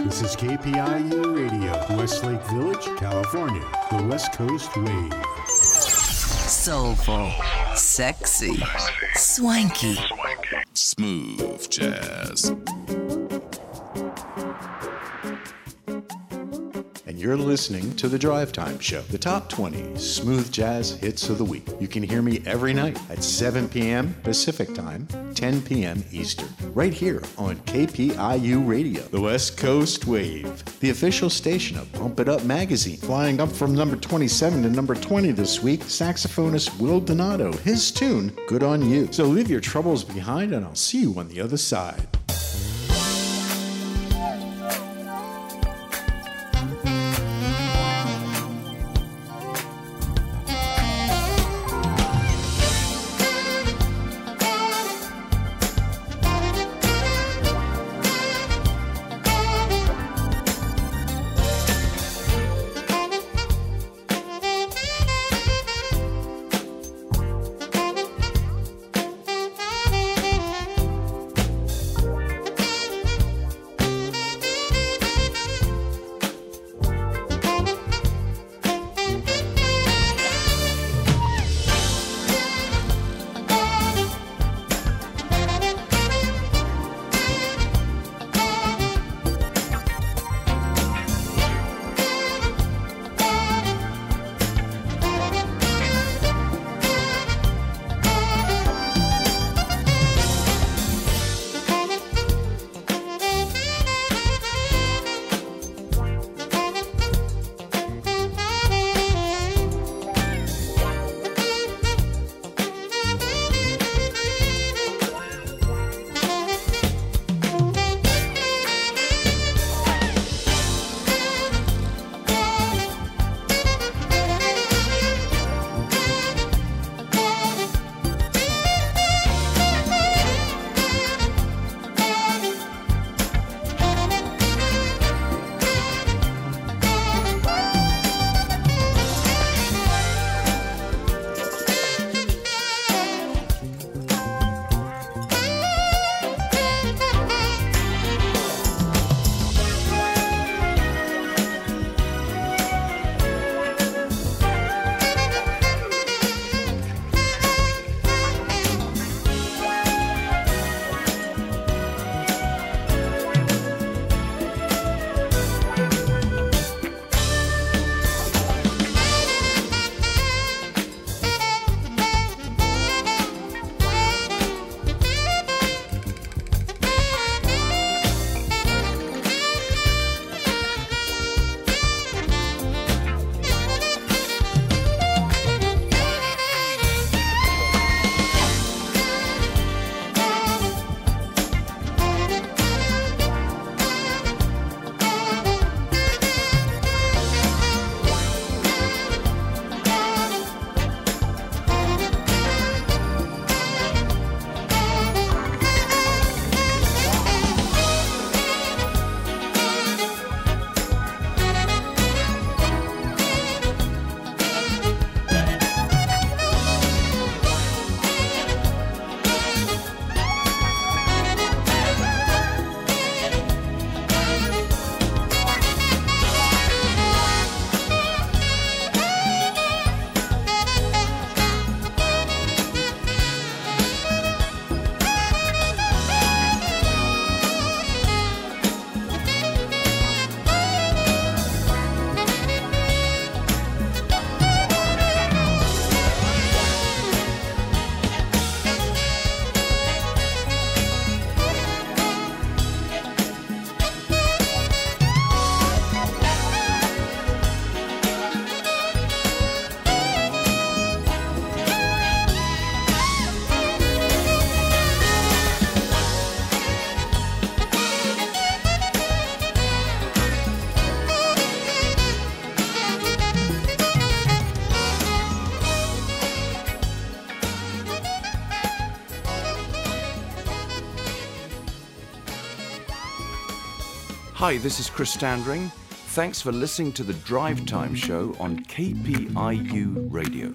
This is KPIU Radio, Westlake Village, California, the West Coast Wave. Soulful, sexy, swanky, smooth jazz. and you're listening to The Drivetime Show, the top 20 smooth jazz hits of the week. You can hear me every night at 7 p.m. Pacific Time, 10 p.m. Eastern, right here on KPIU Radio, the West Coast Wave, the official station of Pump It Up magazine. Flying up from number 27 to number 20 this week, saxophonist Will Donato, his tune, Good on You. So leave your troubles behind, and I'll see you on the other side. Hi, this is Chris Standring. Thanks for listening to the Drivetime Show on KPIU Radio.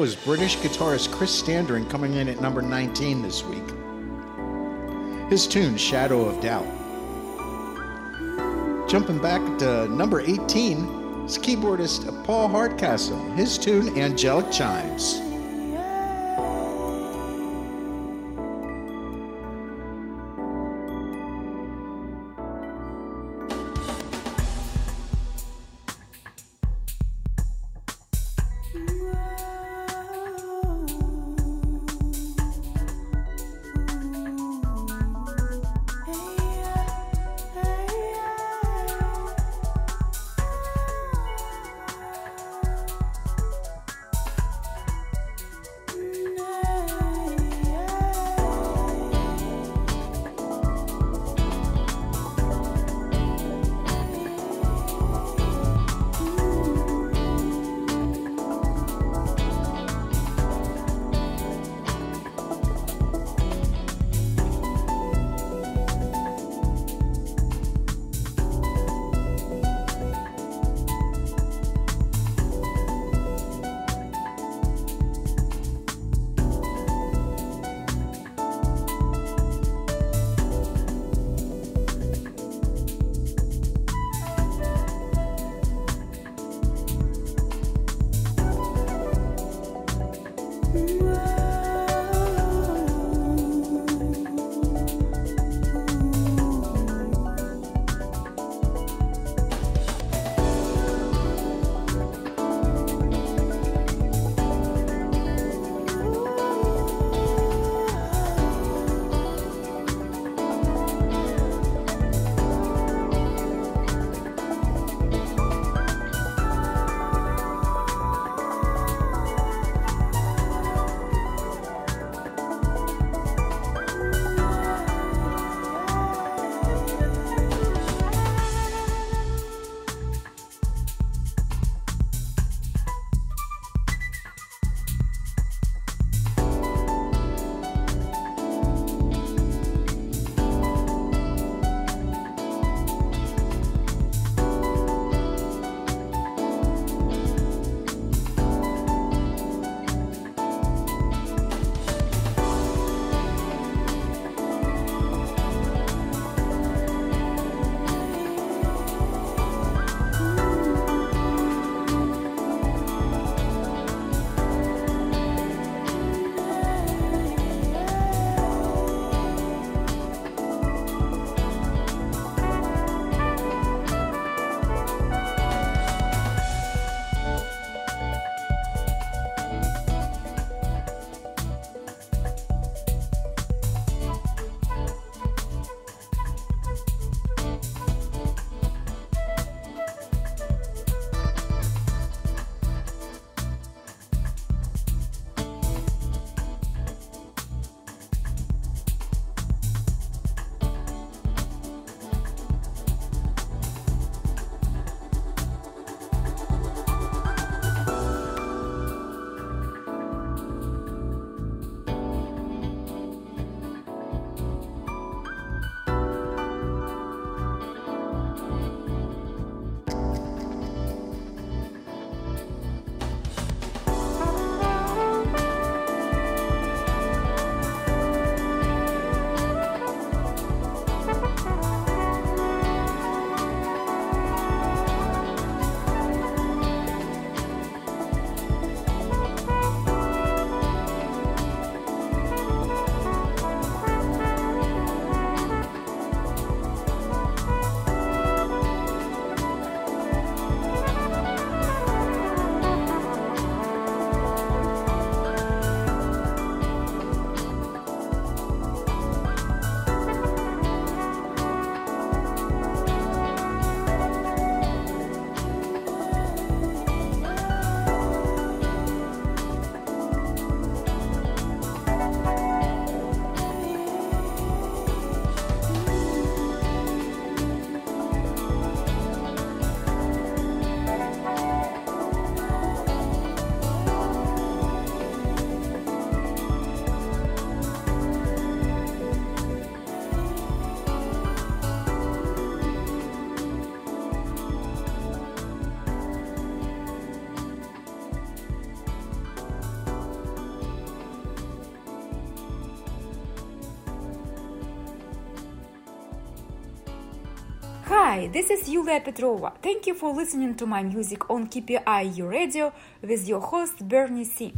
That was British guitarist Chris Standring coming in at number 19 this week. His tune, Shadow of Doubt. Jumping back to number 18 is keyboardist Paul Hardcastle. His tune, Angelic Chimes. Hi, this is Yulia Petrova. Thank you for listening to my music on KPIU Radio with your host Bernie C.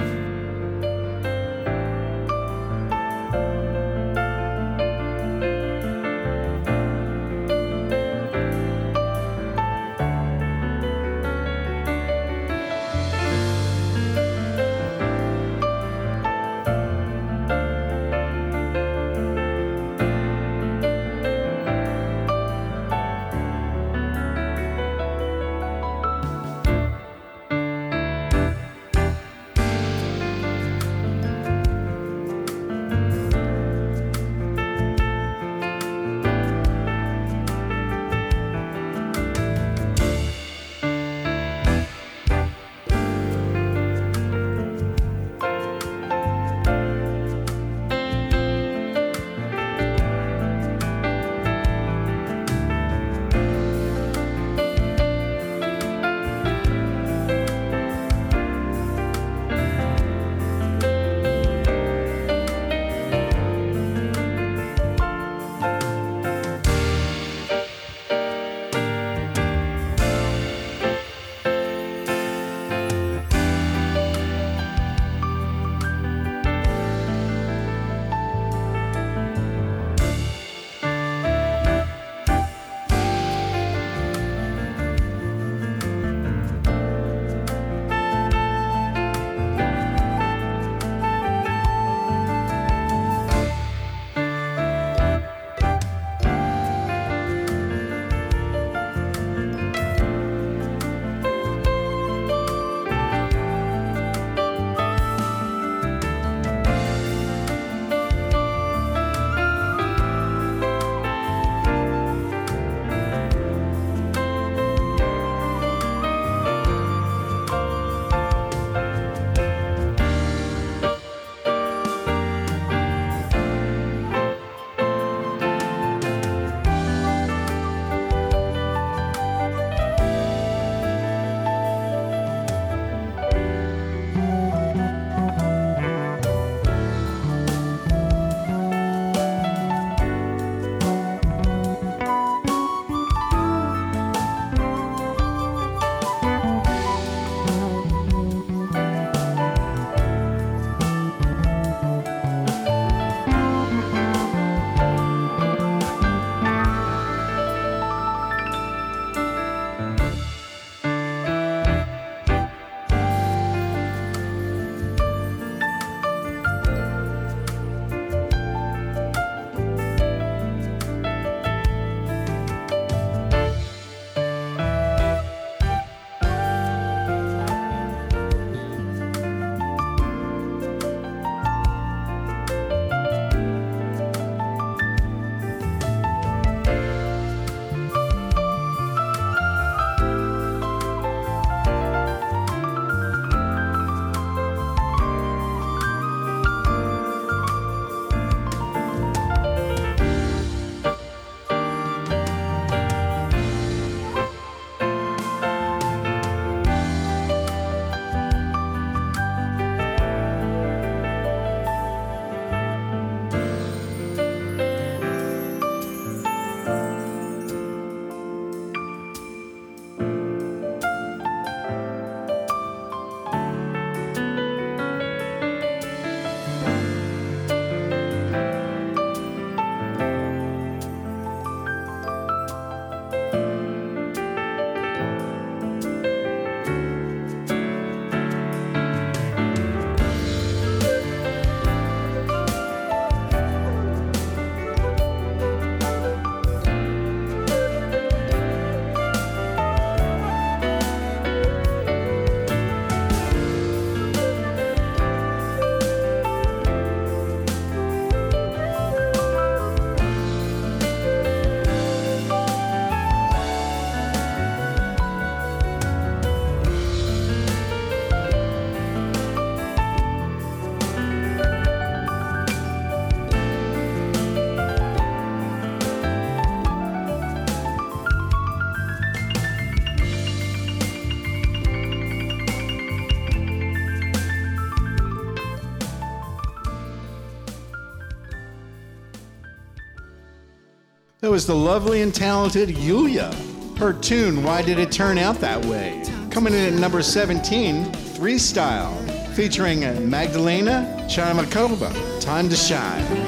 was the lovely and talented Yulia Her tune, Why Did It Turn Out That Way? Coming in at number 17, Threestyle, featuring Magdalena Charamakova, Time to Shine.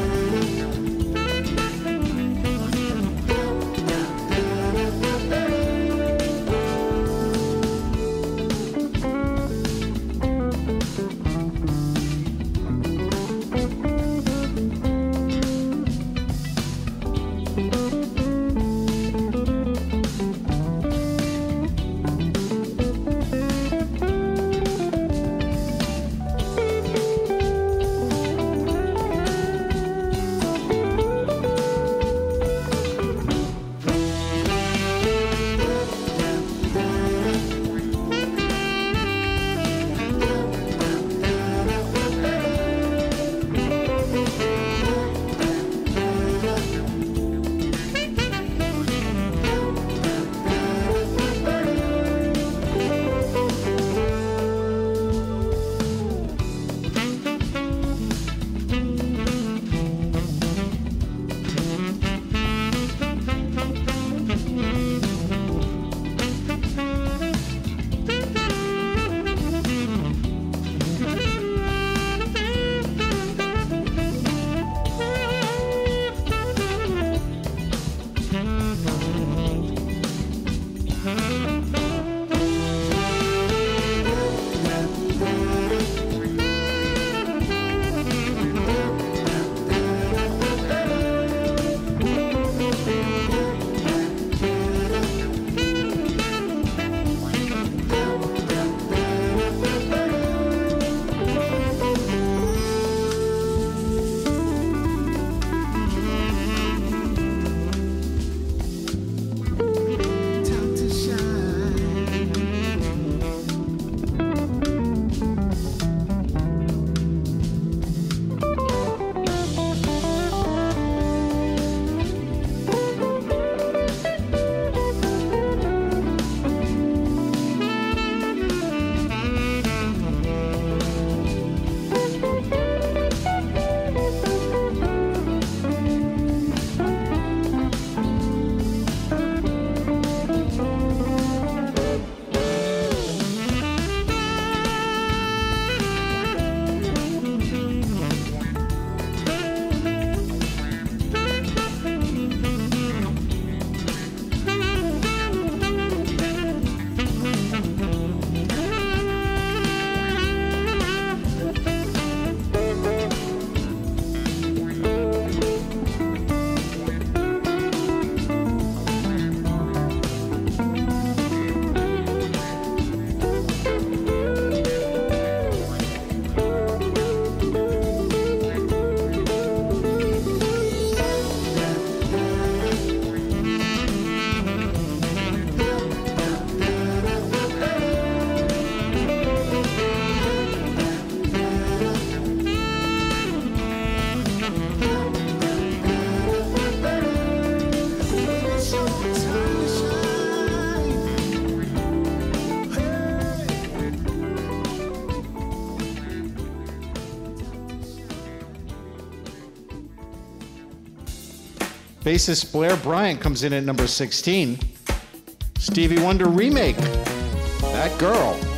Bassist Blair Bryant comes in at number 16. Stevie Wonder remake, That Girl.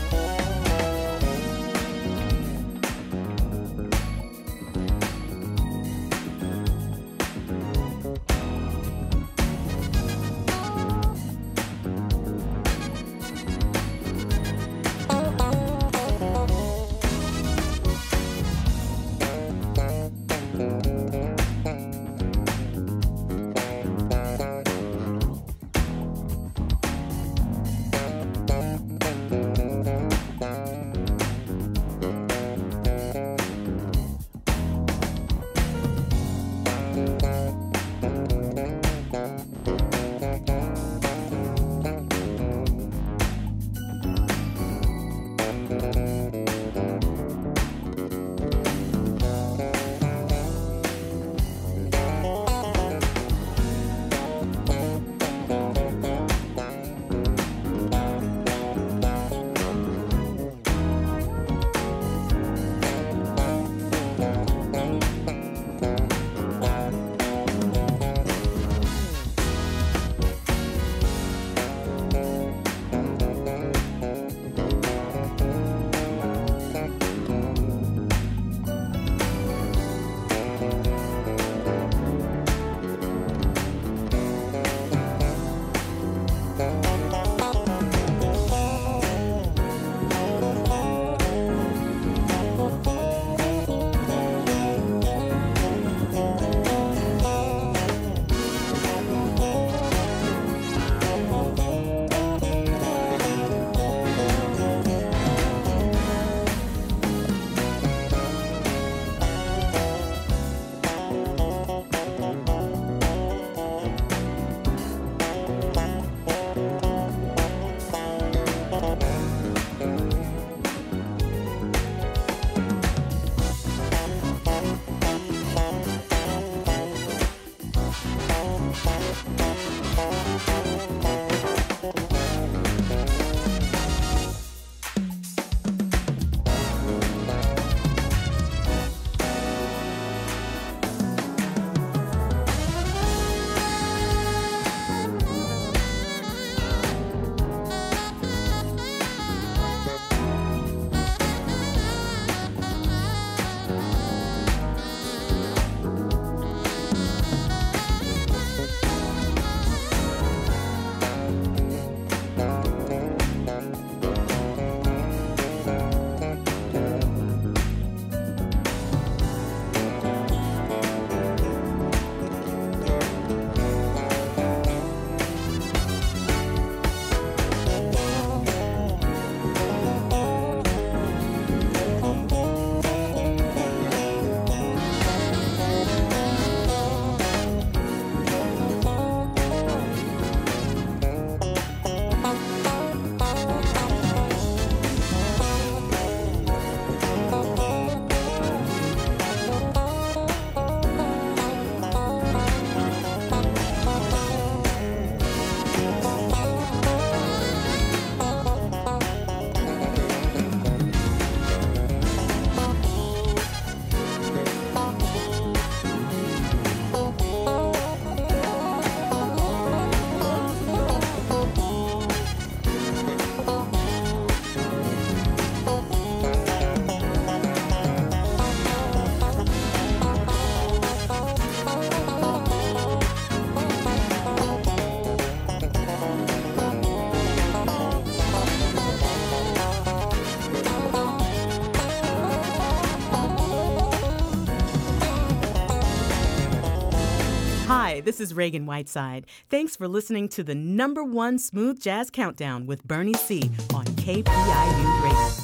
This is Ragan Whiteside. Thanks for listening to the number one smooth jazz countdown with Bernie C on KPIU Radio.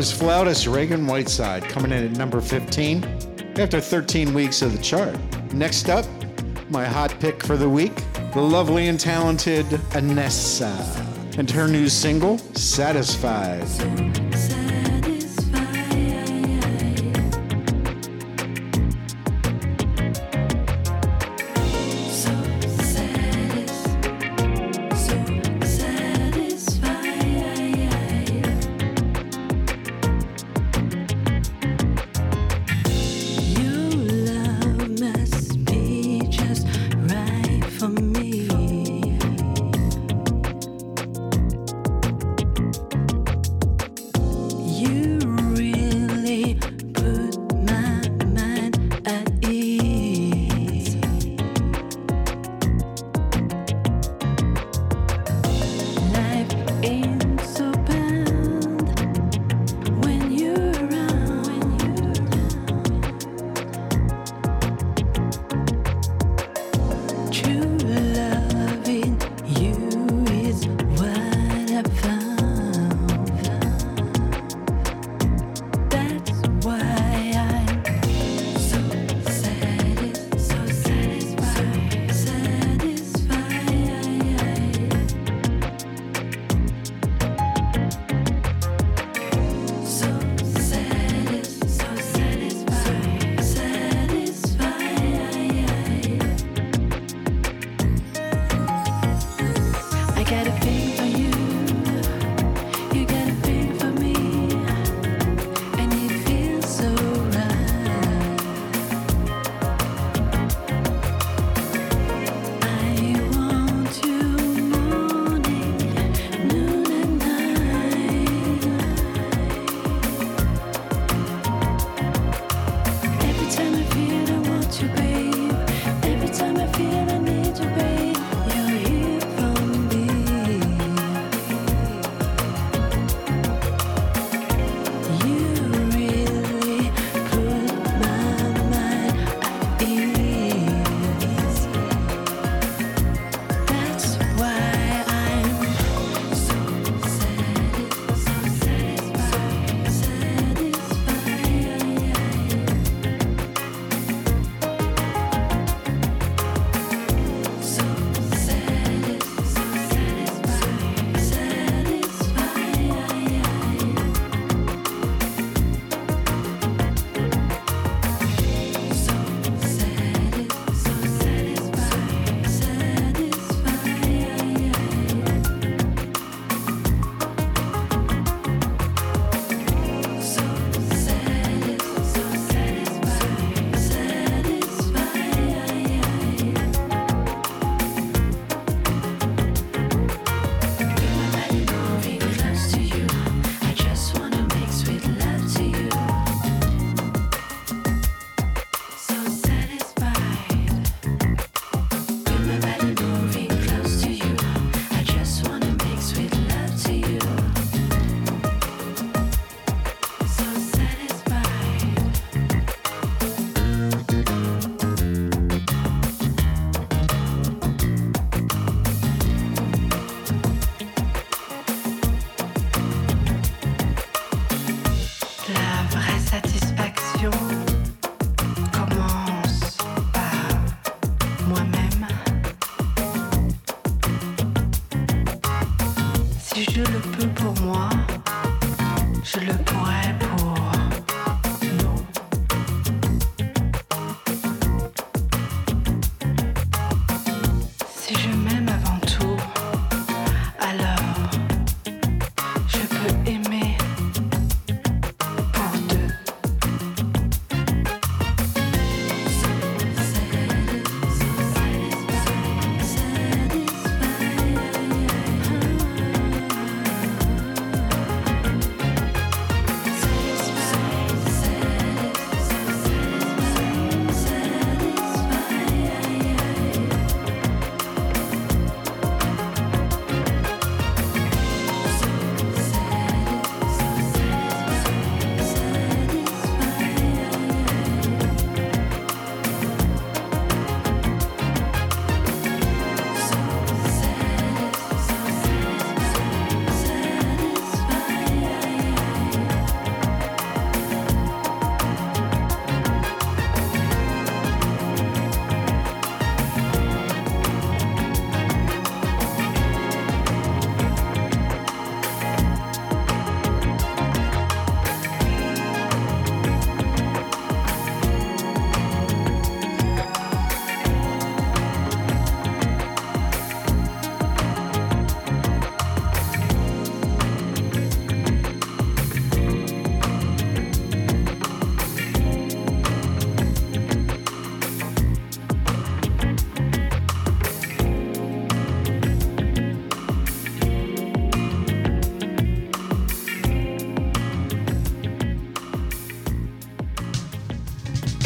Was flautist Ragan Whiteside coming in at number 15 after 13 weeks of the chart. Next up, my hot pick for the week, the lovely and talented Aneessa and her new single, Satisfied.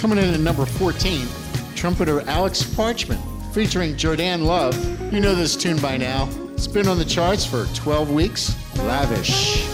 Coming in at number 14, trumpeter Alex Parchment featuring Jordan Love. You know this tune by now. It's been on the charts for 12 weeks. Lavish.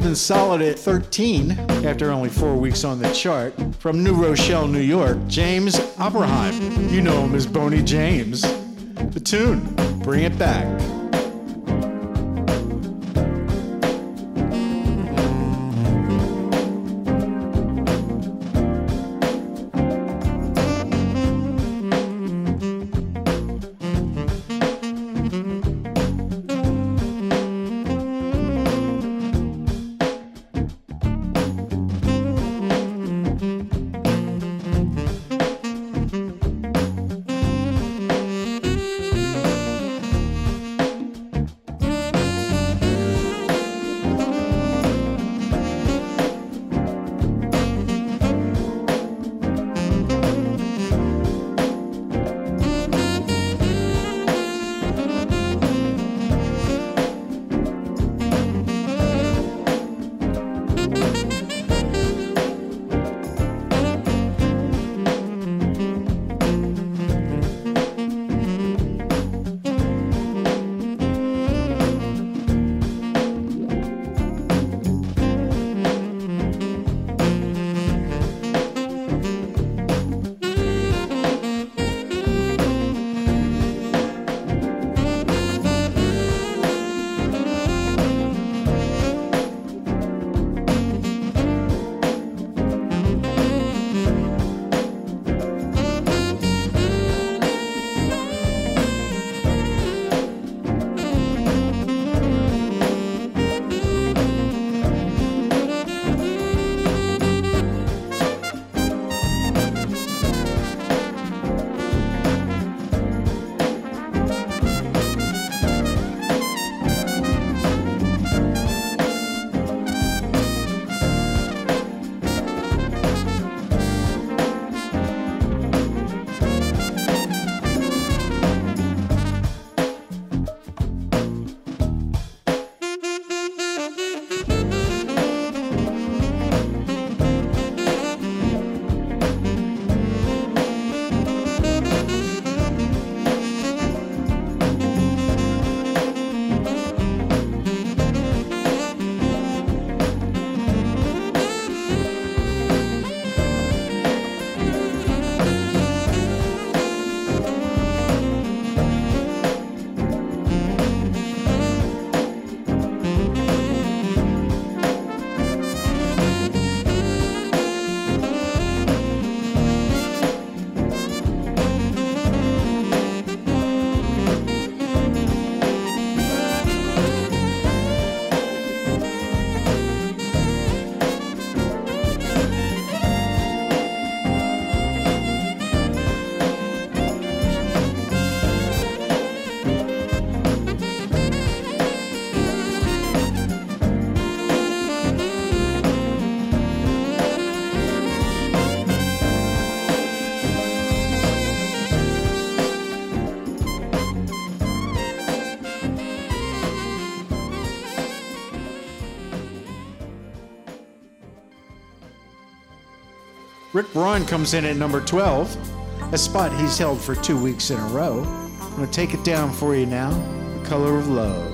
Holding solid at 13 after only four weeks on the chart. From New Rochelle, New York, James Oppenheim. You know him as Boney James. The tune, Bring It Back. Rick Braun comes in at number 12, a spot he's held for two weeks in a row. I'm going to take it down for you now The Color of Love.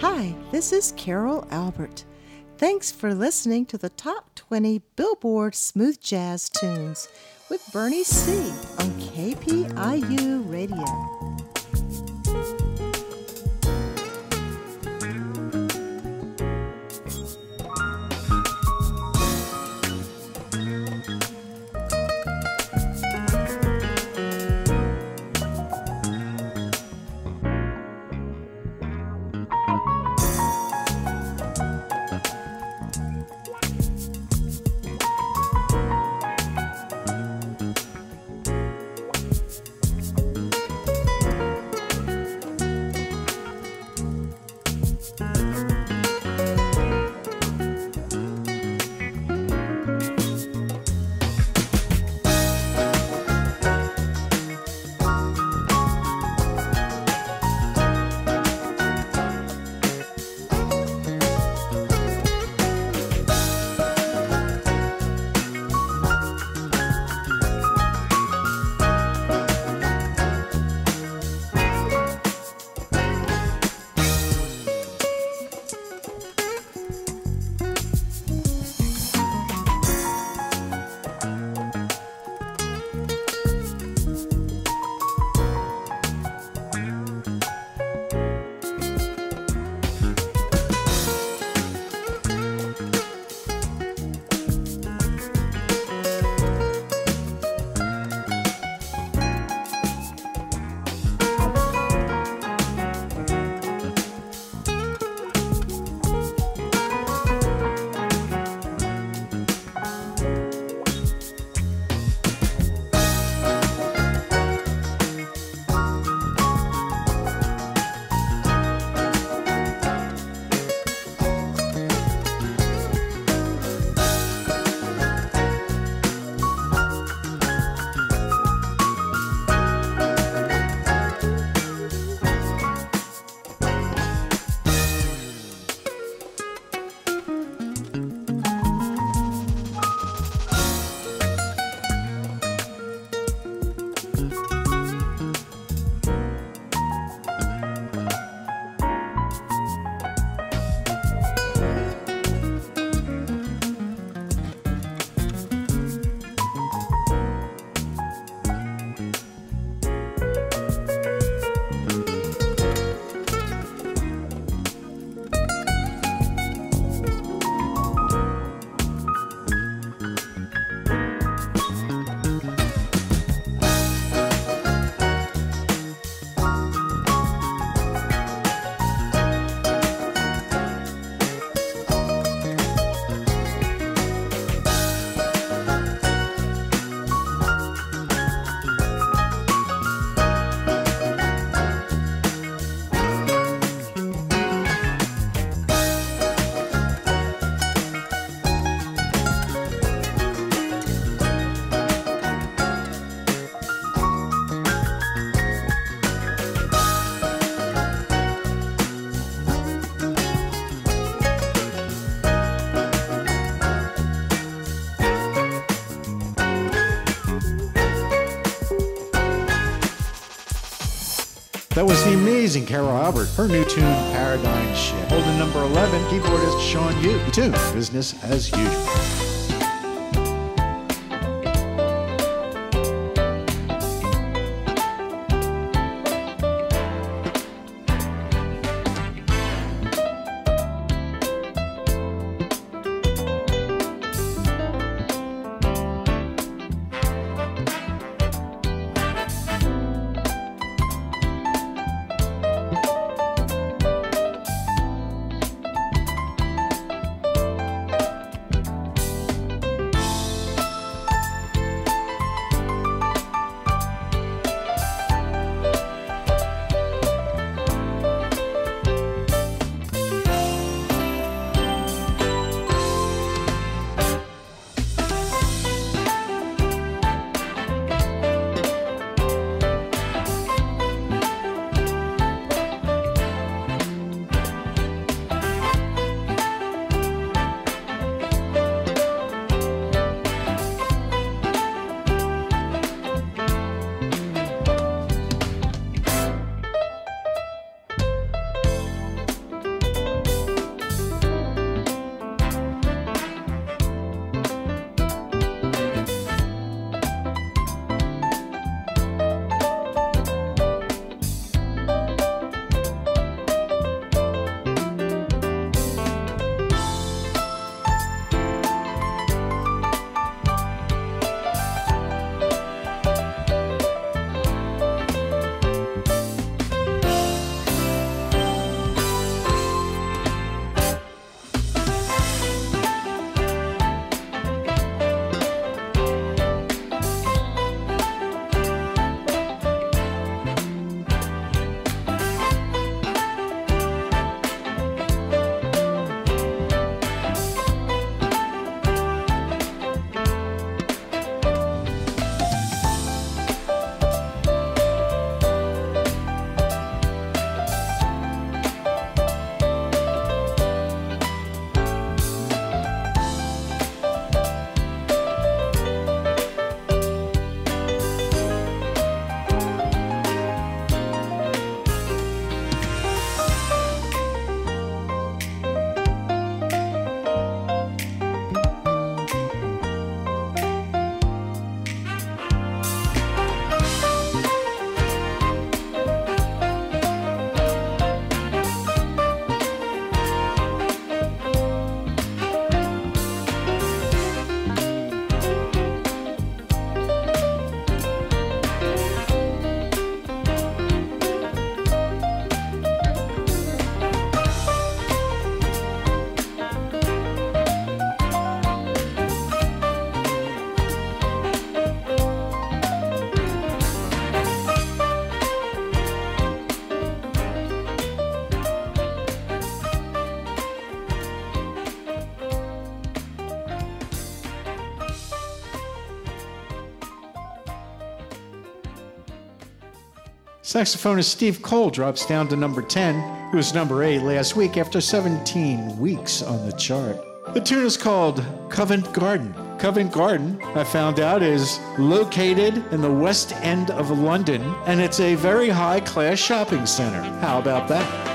Hi, this is Carol Albert. Thanks for listening to the top 20 Billboard Smooth Jazz Tunes with Bernie C on KPIU Radio. Amazing Carol Albert. Her new tune, Paradigm Shift. Holding number 11, keyboardist Sean U. The tune, Business as Usual. Saxophonist Steve Cole drops down to number 10, who was number 8 last week after 17 weeks on the chart. The tune is called Covent Garden. Covent Garden, I found out, is located in the west end of London, and it's a very high class shopping center. How about that?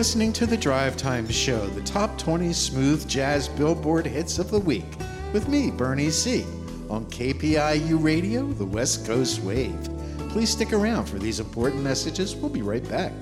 Listening to the Drivetime Show, the top 20 smooth jazz billboard hits of the week, with me, Bernie C., on KPIU Radio, the West Coast Wave. Please stick around for these important messages. We'll be right back.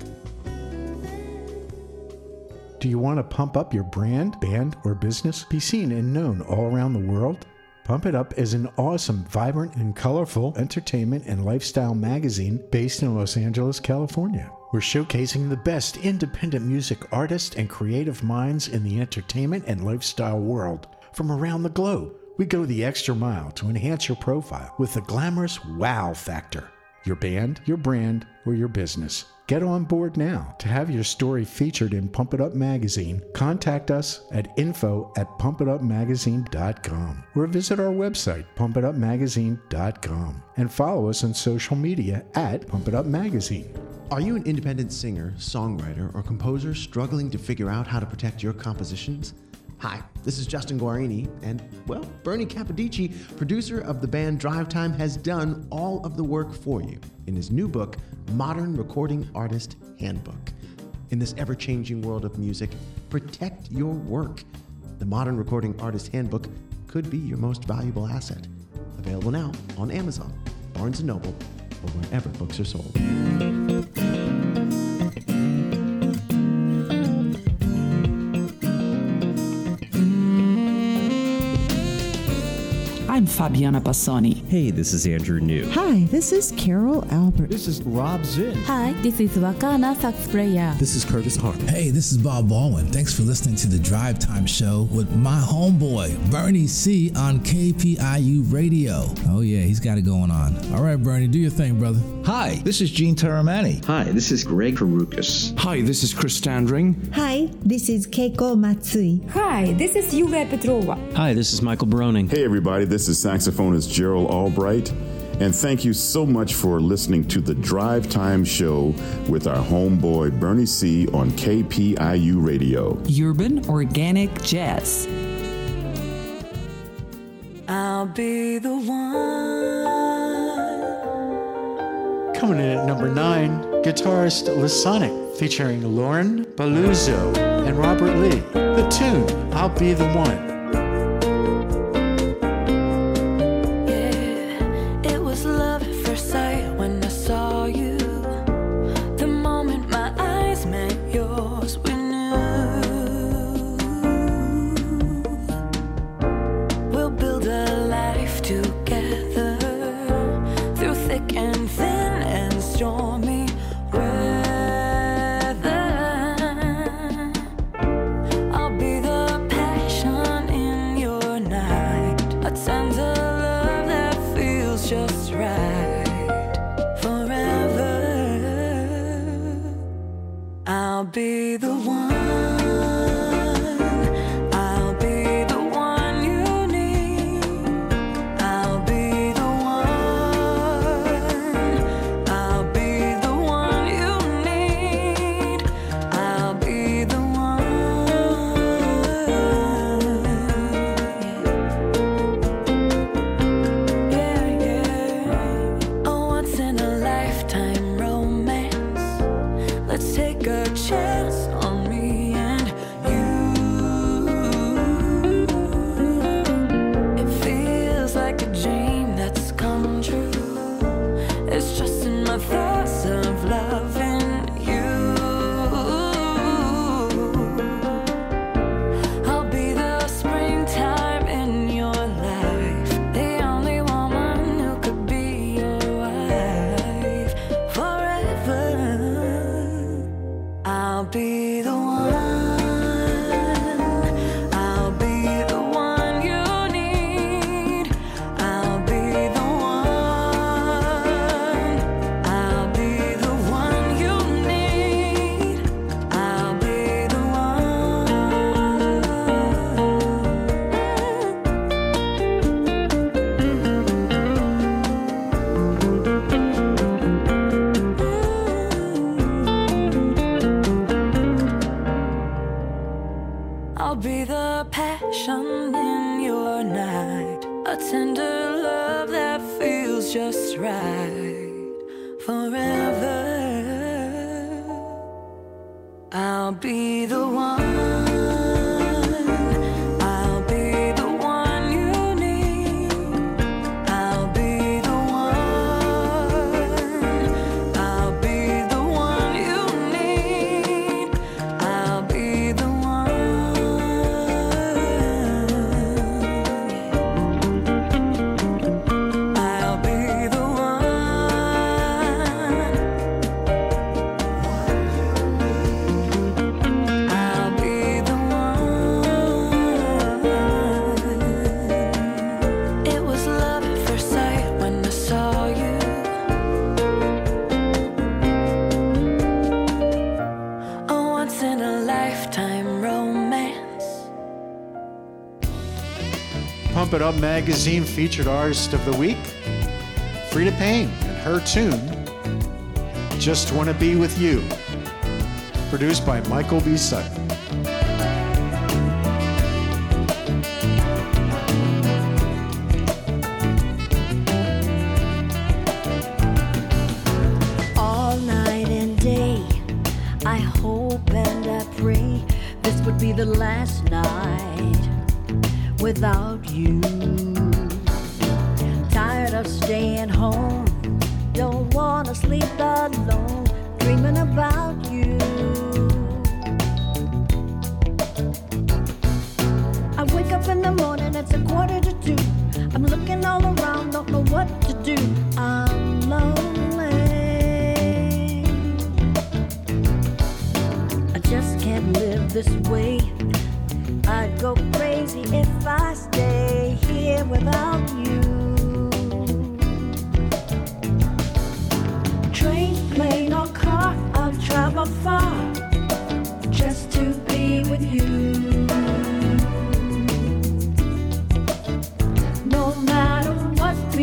Do you want to pump up your brand, band, or business? Be seen and known all around the world? Pump It Up is an awesome, vibrant, and colorful entertainment and lifestyle magazine based in Los Angeles, California. We're showcasing the best independent music artists and creative minds in the entertainment and lifestyle world from around the globe. We go the extra mile to enhance your profile with the glamorous wow factor. Your band, your brand, or your business. Get on board now. To have your story featured in Pump It Up Magazine, contact us at info at pumpitupmagazine.com or visit our website, pumpitupmagazine.com, and follow us on social media at Pump It Up Magazine. Are you an independent singer, songwriter, or composer struggling to figure out how to protect your compositions? Hi, this is Justin Guarini, and, well, Bernie Capodici, producer of the band Drivetime, has done all of the work for you in his new book, Modern Recording Artist Handbook. In this ever changing world of music, protect your work. The Modern Recording Artist Handbook could be your most valuable asset. Available now on Amazon, Barnes & Noble, or wherever books are sold. Fabiana Bassani. Hey, this is Andrew Neu. Hi, this is Carol Albert. This is Rob Zinn. Hi, this is Wakana sax. This is Curtis Harmon. Hey, this is Bob Baldwin. Thanks for listening to the Drivetime Show with my homeboy, Bernie C. on KPIU Radio. Oh, yeah, he's got it going on. All right, Bernie, do your thing, brother. Hi, this is Gene Taramani. Hi, this is Greg Karukas. Hi, this is Chris Standring. Hi, this is Keiko Matsui. Hi, this is Yulia Petrova. Hi, this is Michael Broening. Hey, everybody, this is saxophonist Gerald Albright. And thank you so much for listening to the Drivetime Show with our homeboy Bernie C. on KPIU Radio. Urban Organic Jazz. I'll be the one. Coming in at number nine, guitarist Le Sonic featuring Lauren Baluzzo and Robert Lee. The tune, I'll Be the One. One. magazine featured artist of the week, Freda Payne and her tune, Just Wanna Be With You, produced by Michael B. Sutton.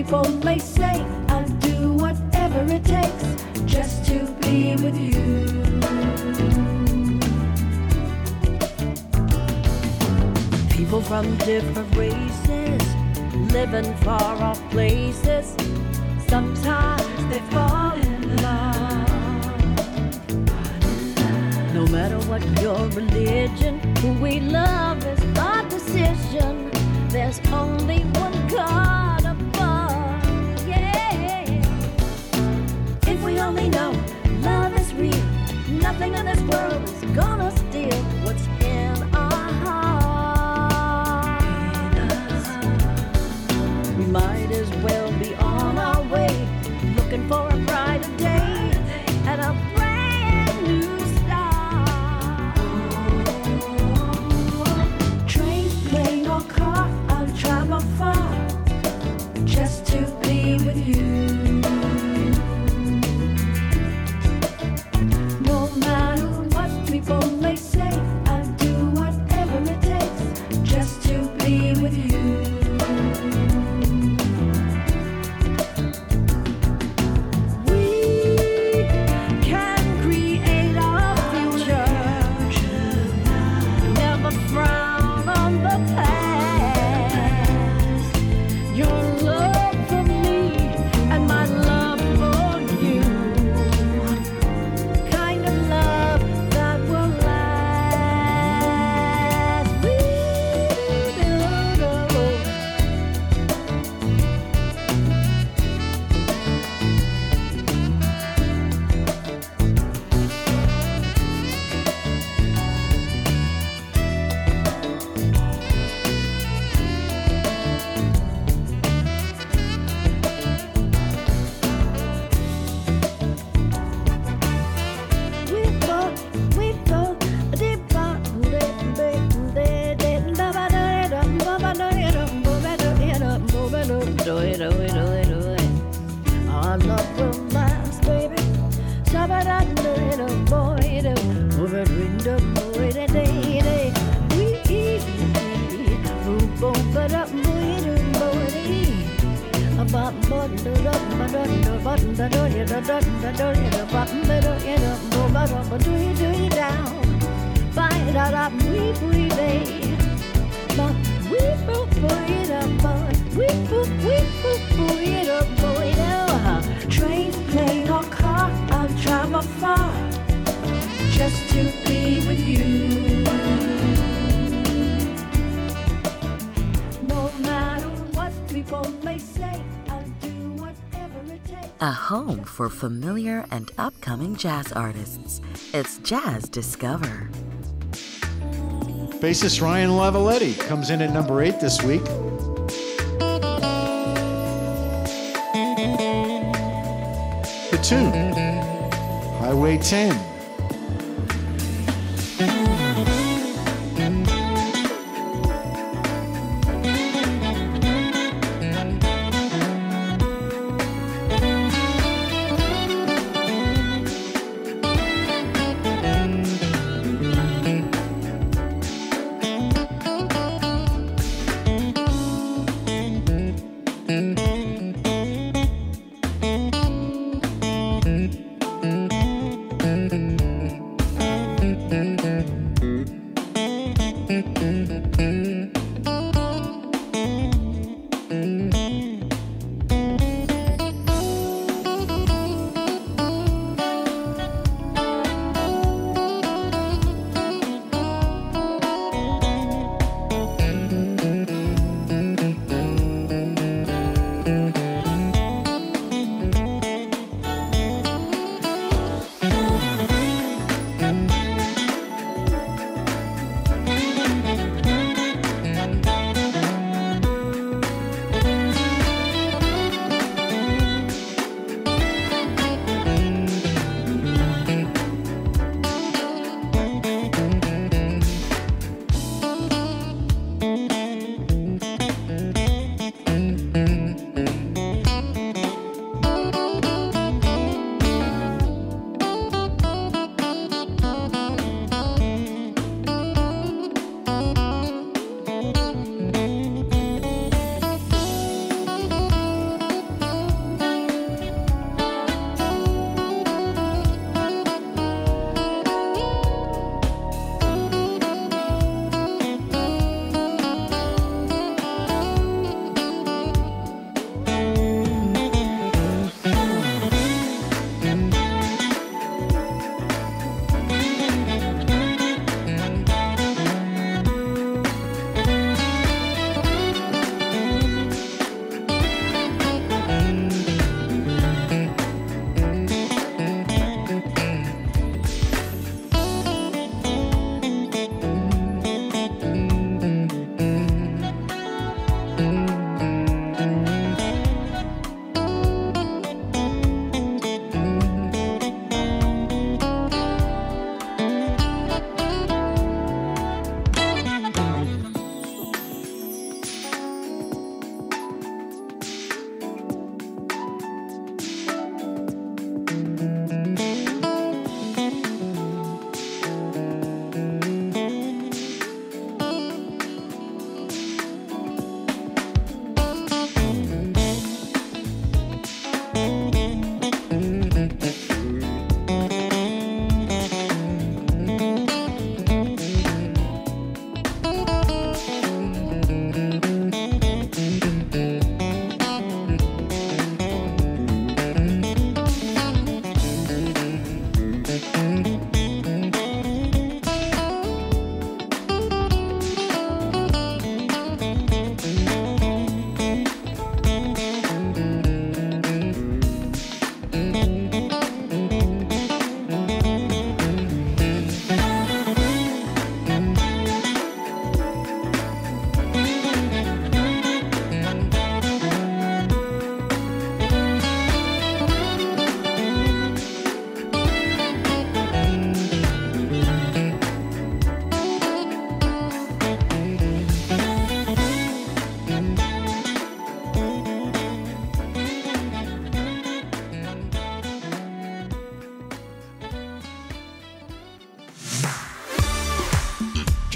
people may say, I'll do whatever it takes just to be with you. People from different races, living far off for familiar and upcoming jazz artists. It's Jazz Discover. Bassist Ryan La Valette comes in at number eight this week. The tune, Highway 10.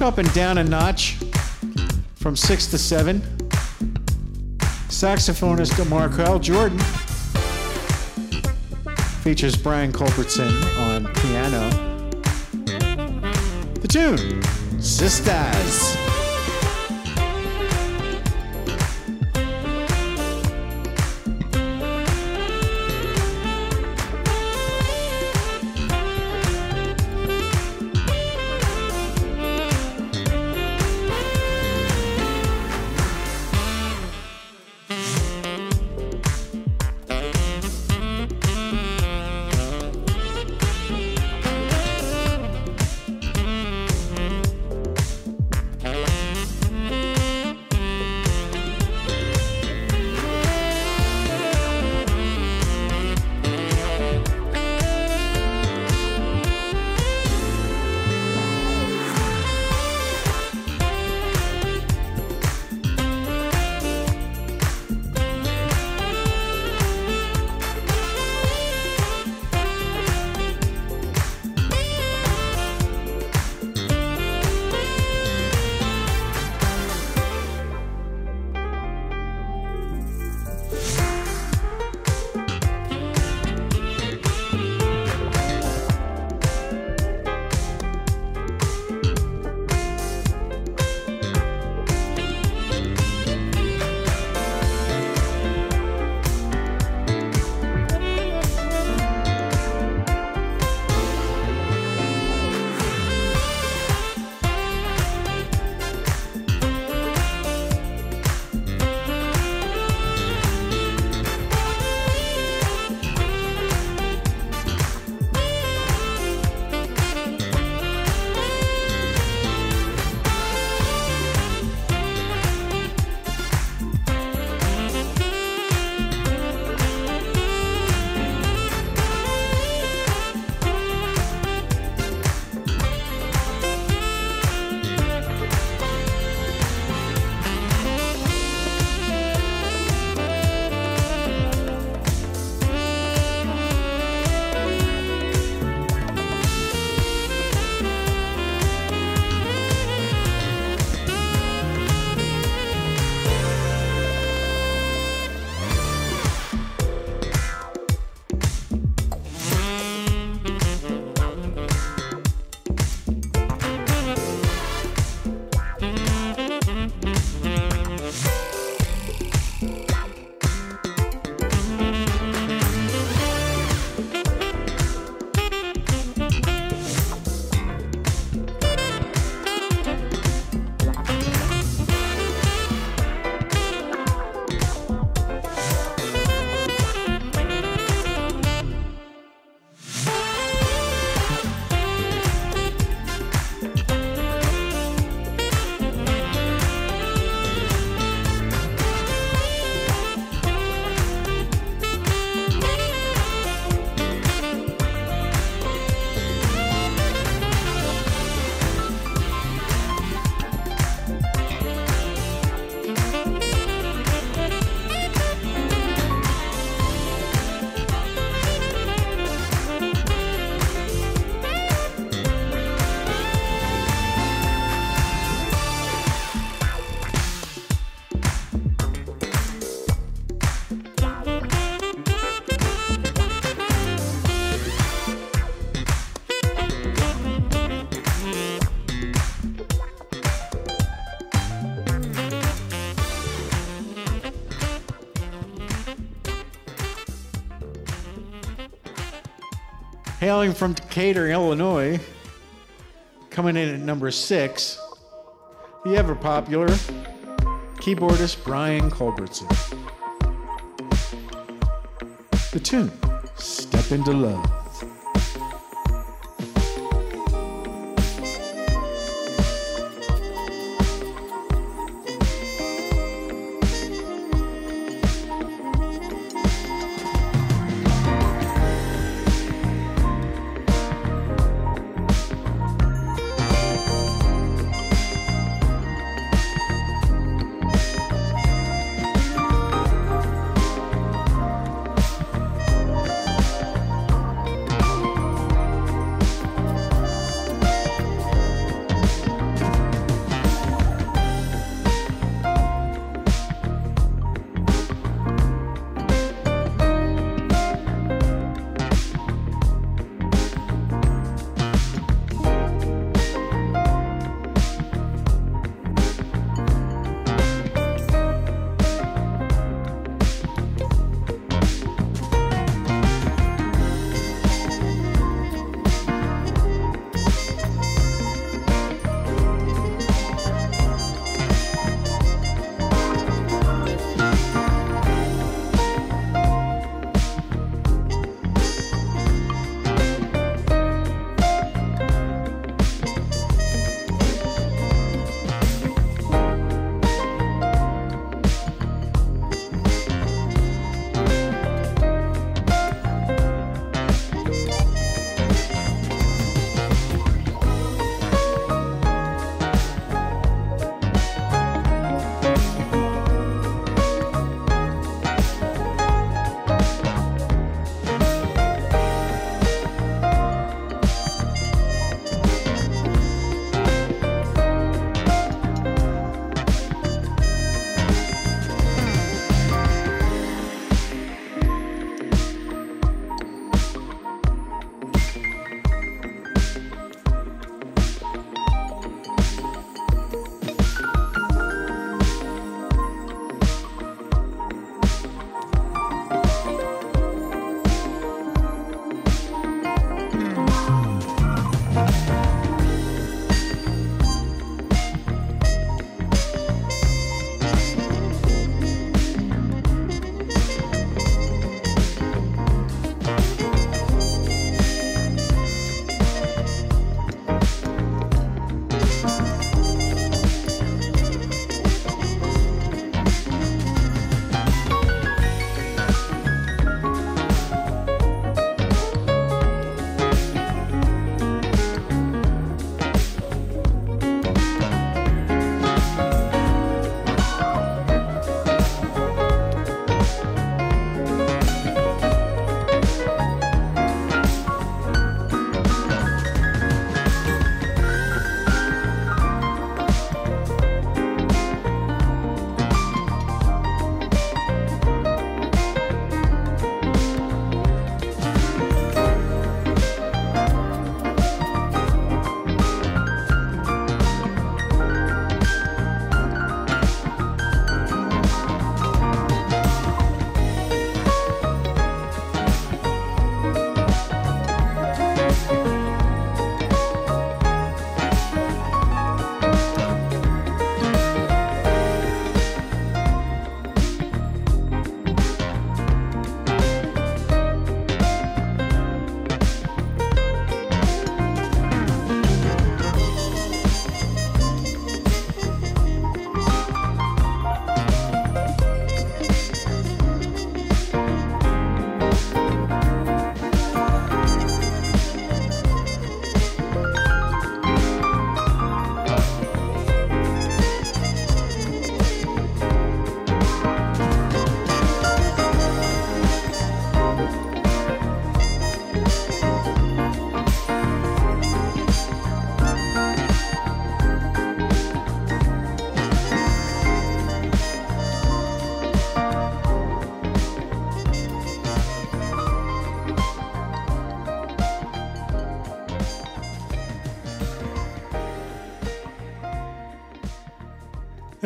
Dropping down a notch from six to seven. Saxophonist Marqueal Jordan features Brian Culbertson on piano. The tune, Sistas. Hailing from Decatur, Illinois, coming in at number six, the ever popular keyboardist Brian Culbertson. The tune, Step Into Love.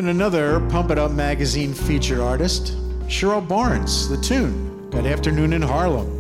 And another Pump It Up magazine featured artist, Cheryl Barnes, the tune, That Afternoon in Harlem.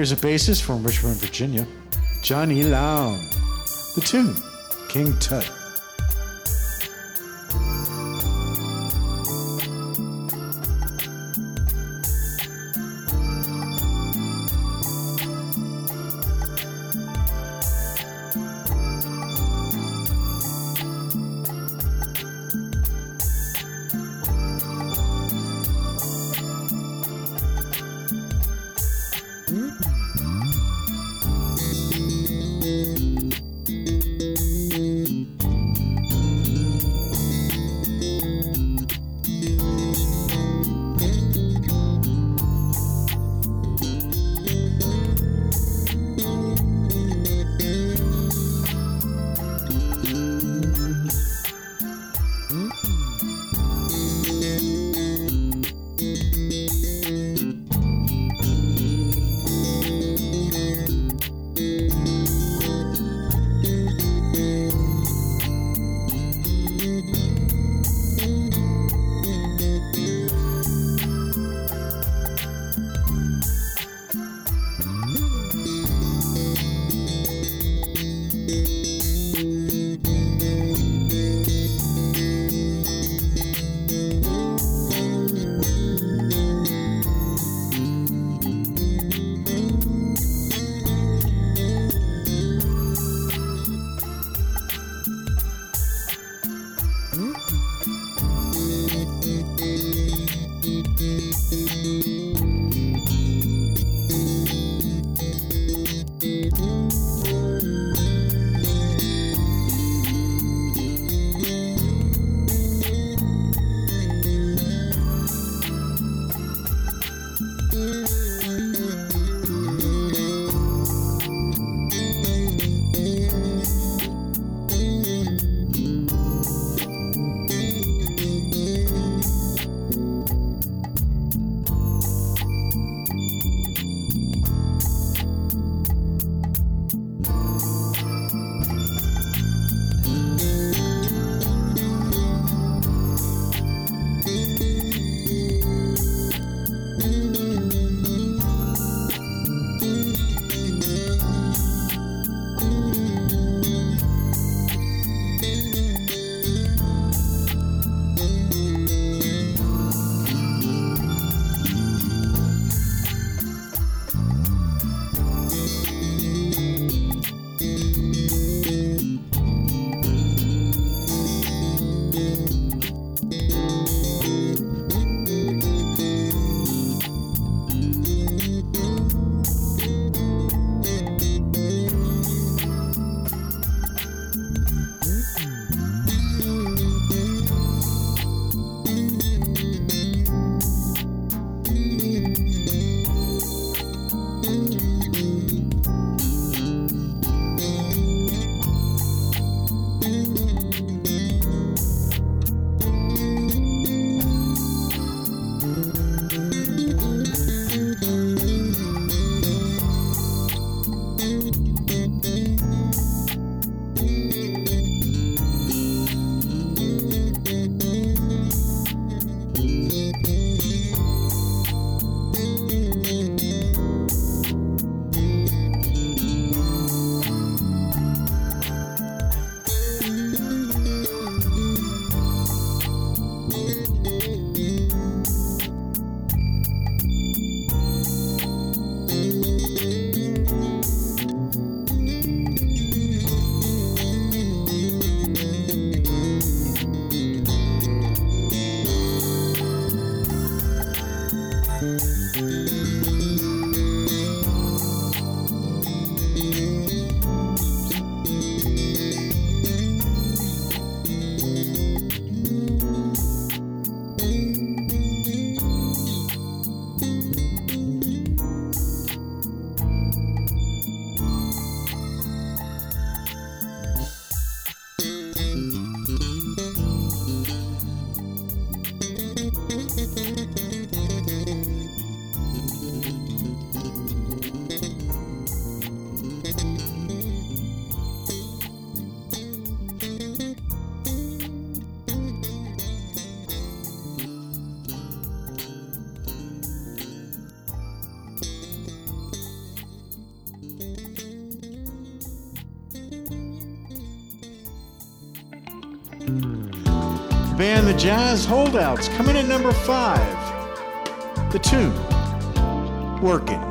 Here's a bassist from Richmond, Virginia, Johnny Lown. The tune, King Tut. Band The Jazz Holdouts coming in number five. The tune, Working.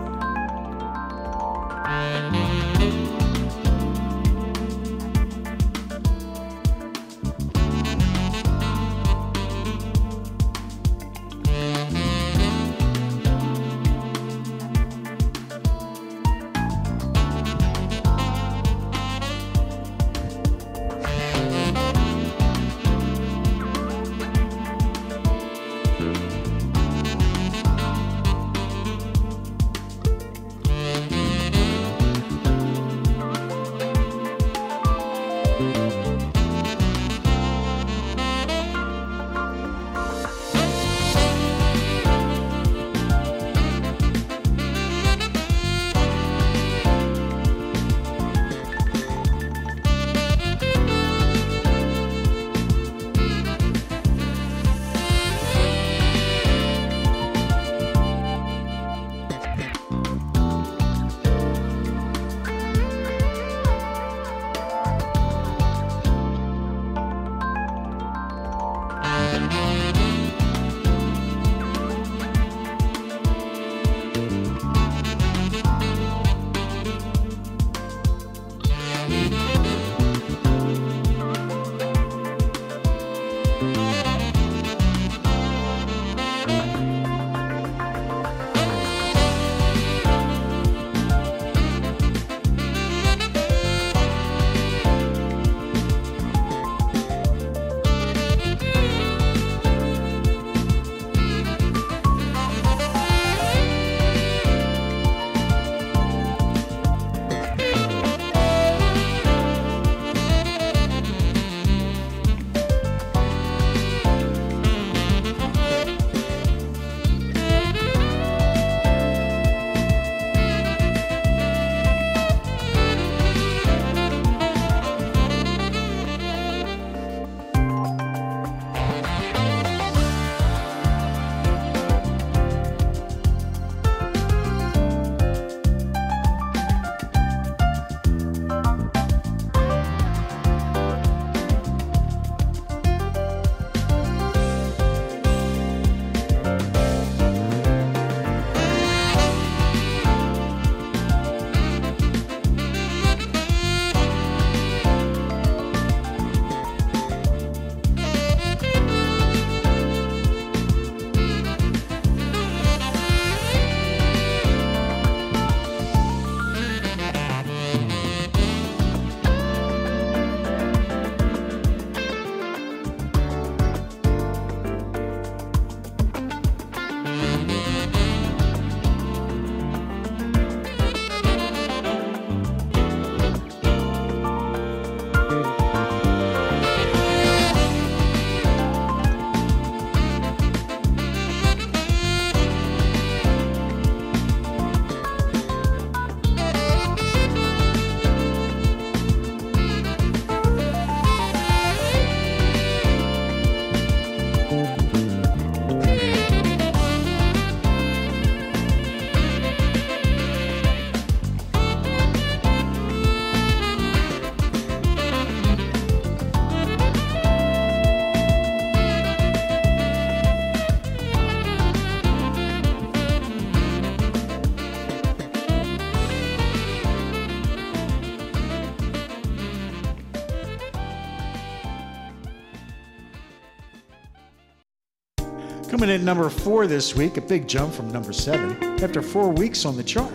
Coming in at number four this week, a big jump from number seven after four weeks on the chart.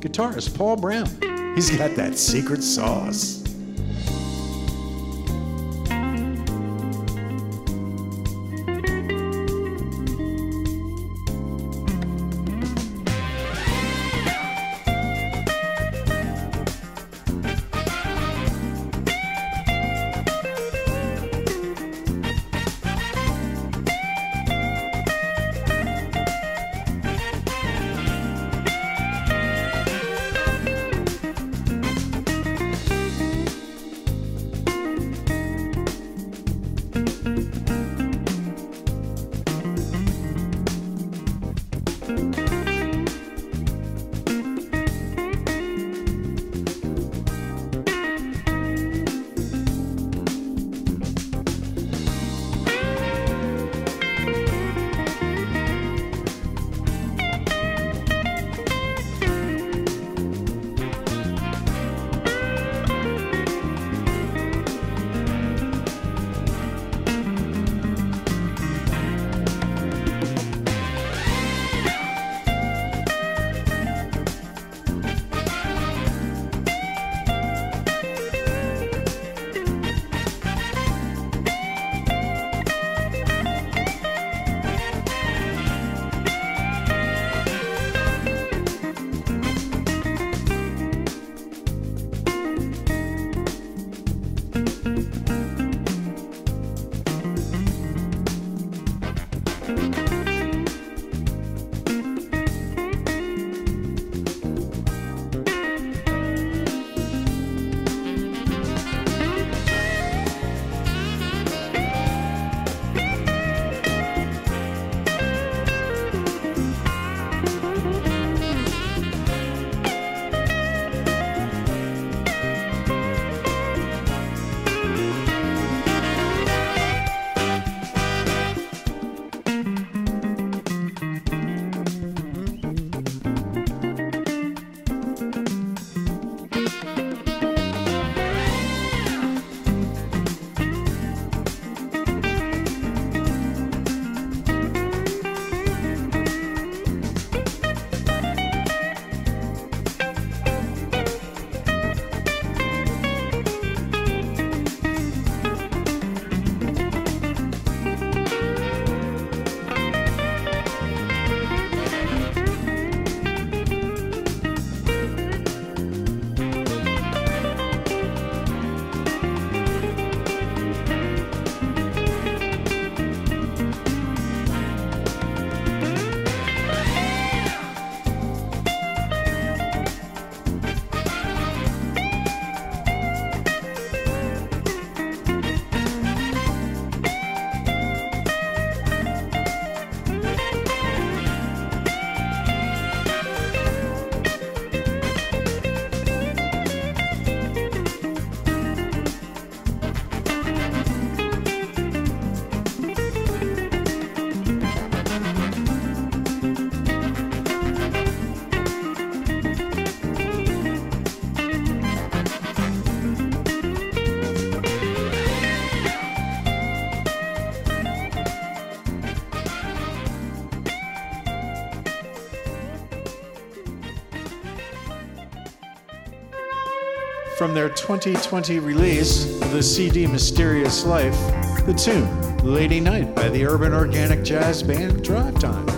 Guitarist Paul Brown. He's got that secret sauce. Their 2020 release of the CD Mysterious Life, the tune Lady Night by the urban organic jazz band Drivetime.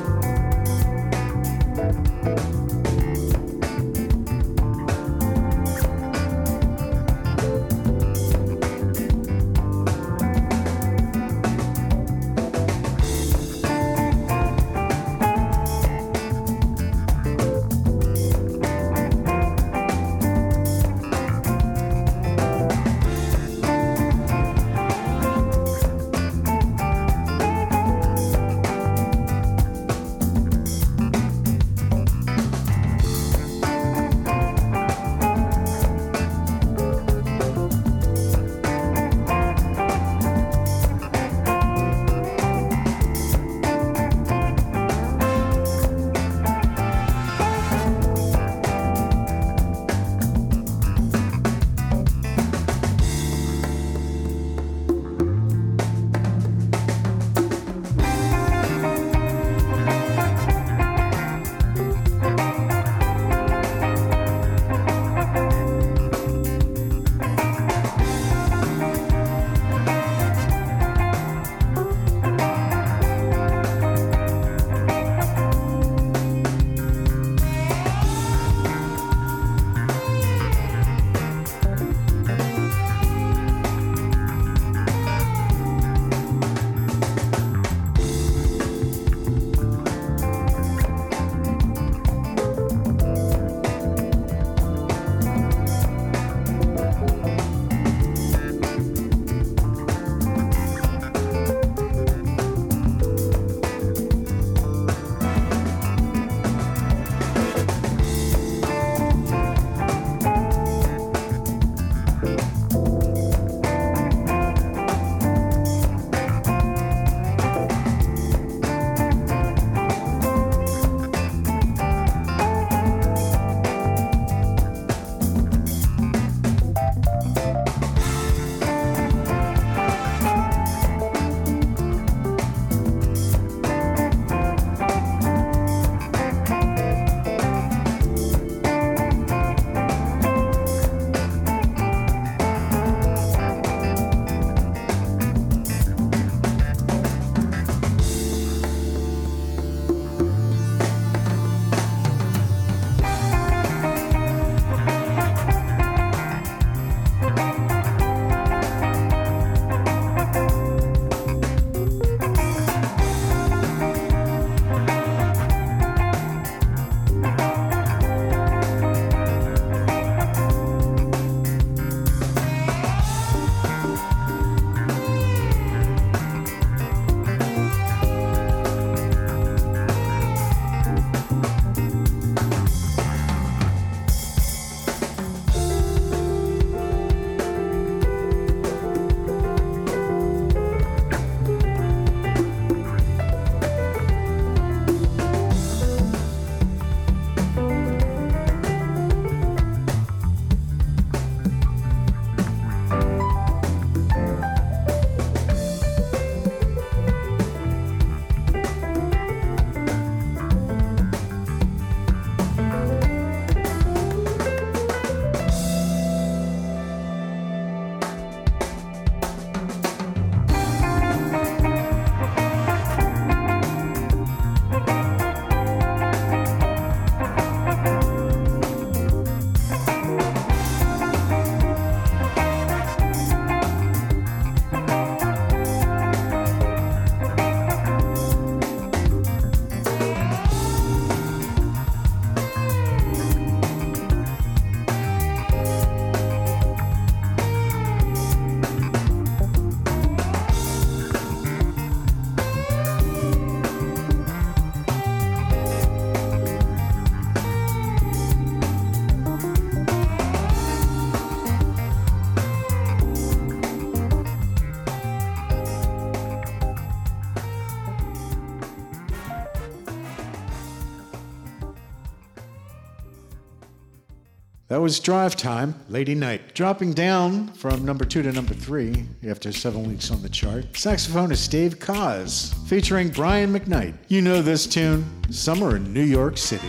That was Drivetime, Lady Night. Dropping down from number two to number three after seven weeks on the chart, saxophonist Dave Koz featuring Brian McKnight. You know this tune, Summer in New York City.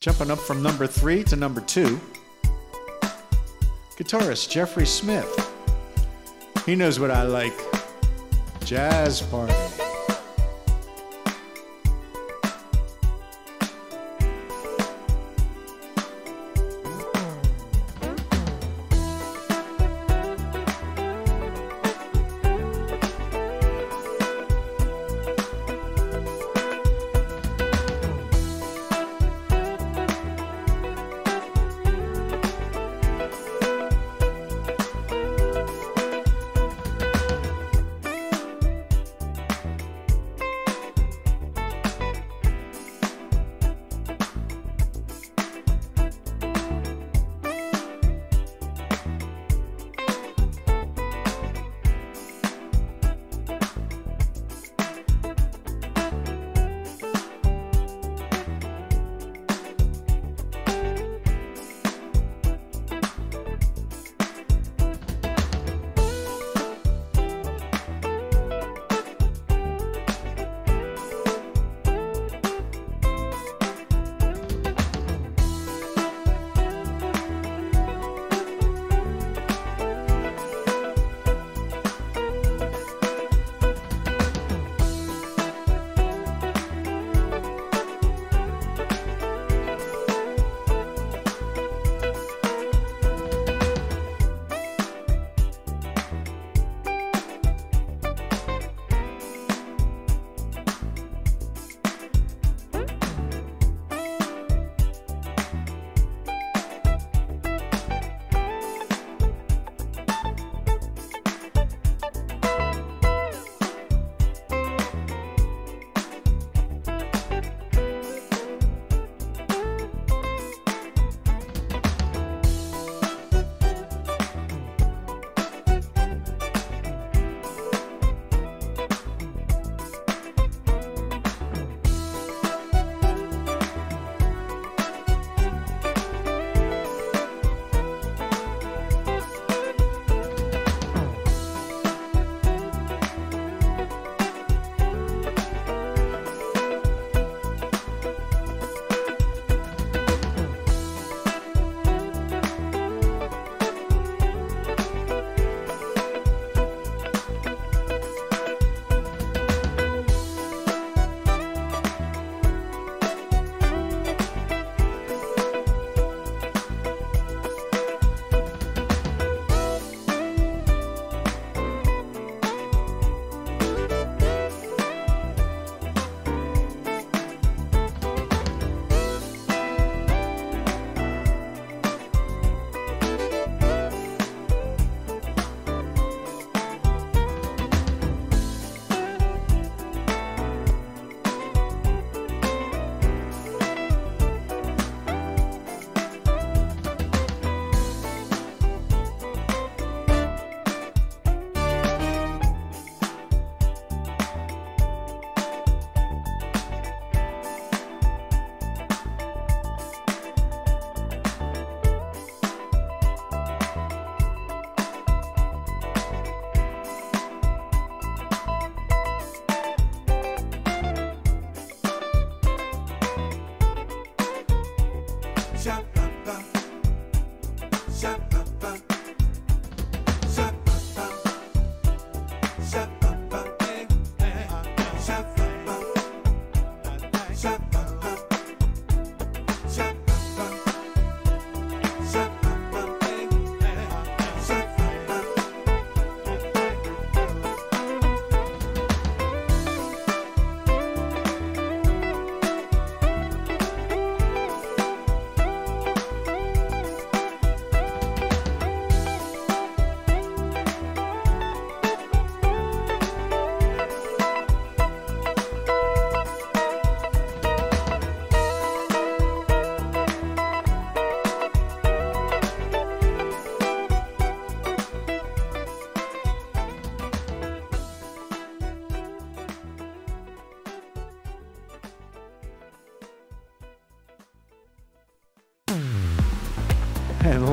Jumping up from number three to number two, guitarist Jeffery Smith. He knows what I like jazz party.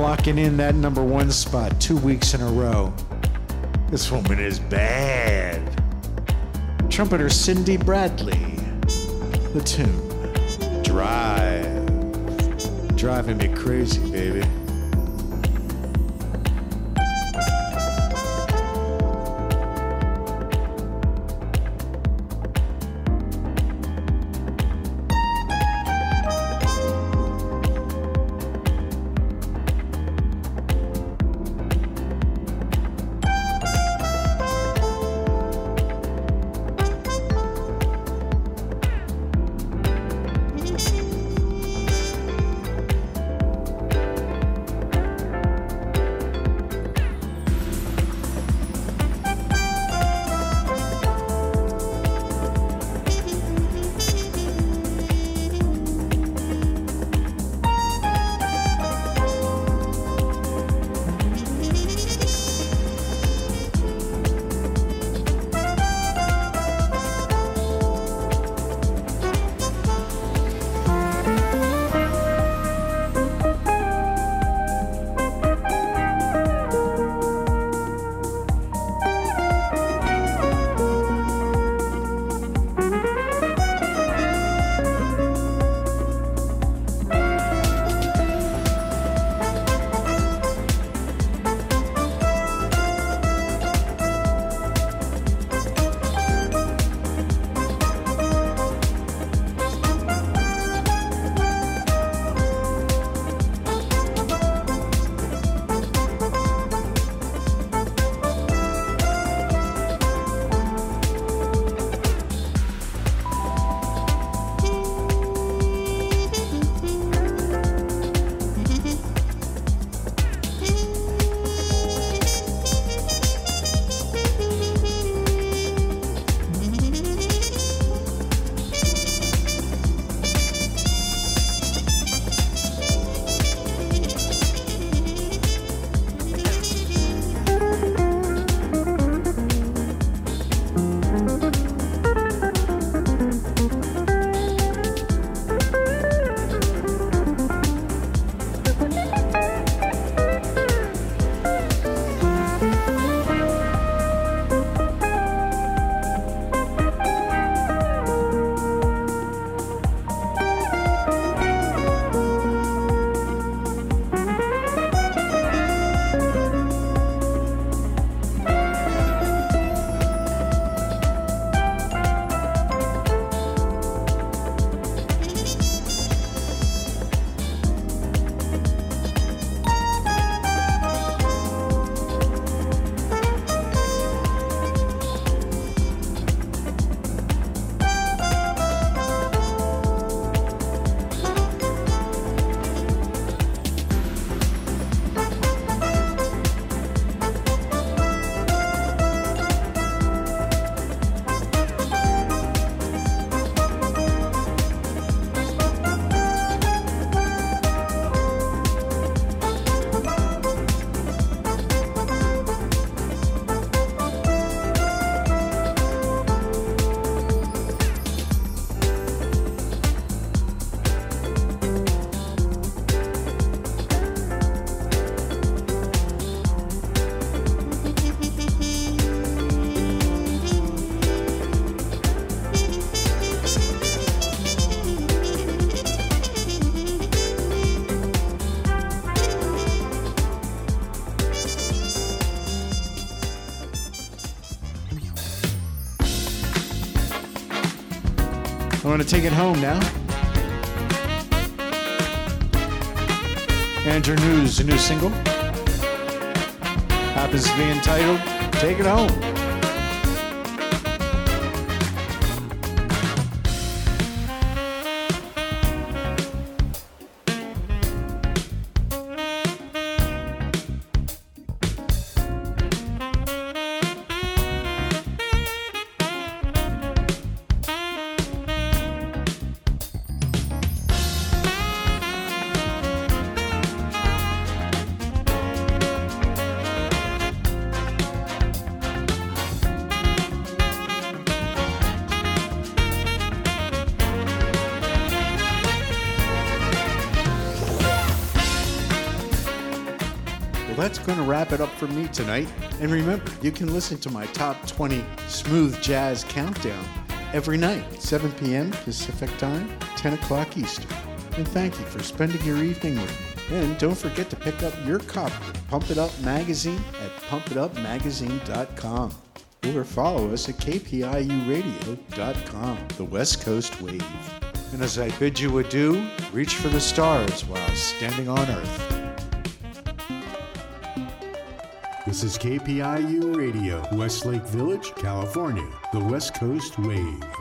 Locking in that number one spot two weeks in a row. This woman is bad. Trumpeter Cindy Bradley. The tune Drive. Driving me crazy, baby. Want to take it home now. Andrew Neu's, a new single. Happens to be entitled Take It Home. Tonight. And remember, you can listen to my top 20 smooth jazz countdown every night, 7 p.m. Pacific Time, 10 o'clock Eastern. And thank you for spending your evening with me. And don't forget to pick up your copy of Pump It Up Magazine at pumpitupmagazine.com or follow us at kpiuradio.com, the West Coast Wave. And as I bid you adieu, reach for the stars while standing on Earth. This is KPIU Radio, Westlake Village, California, the West Coast Wave.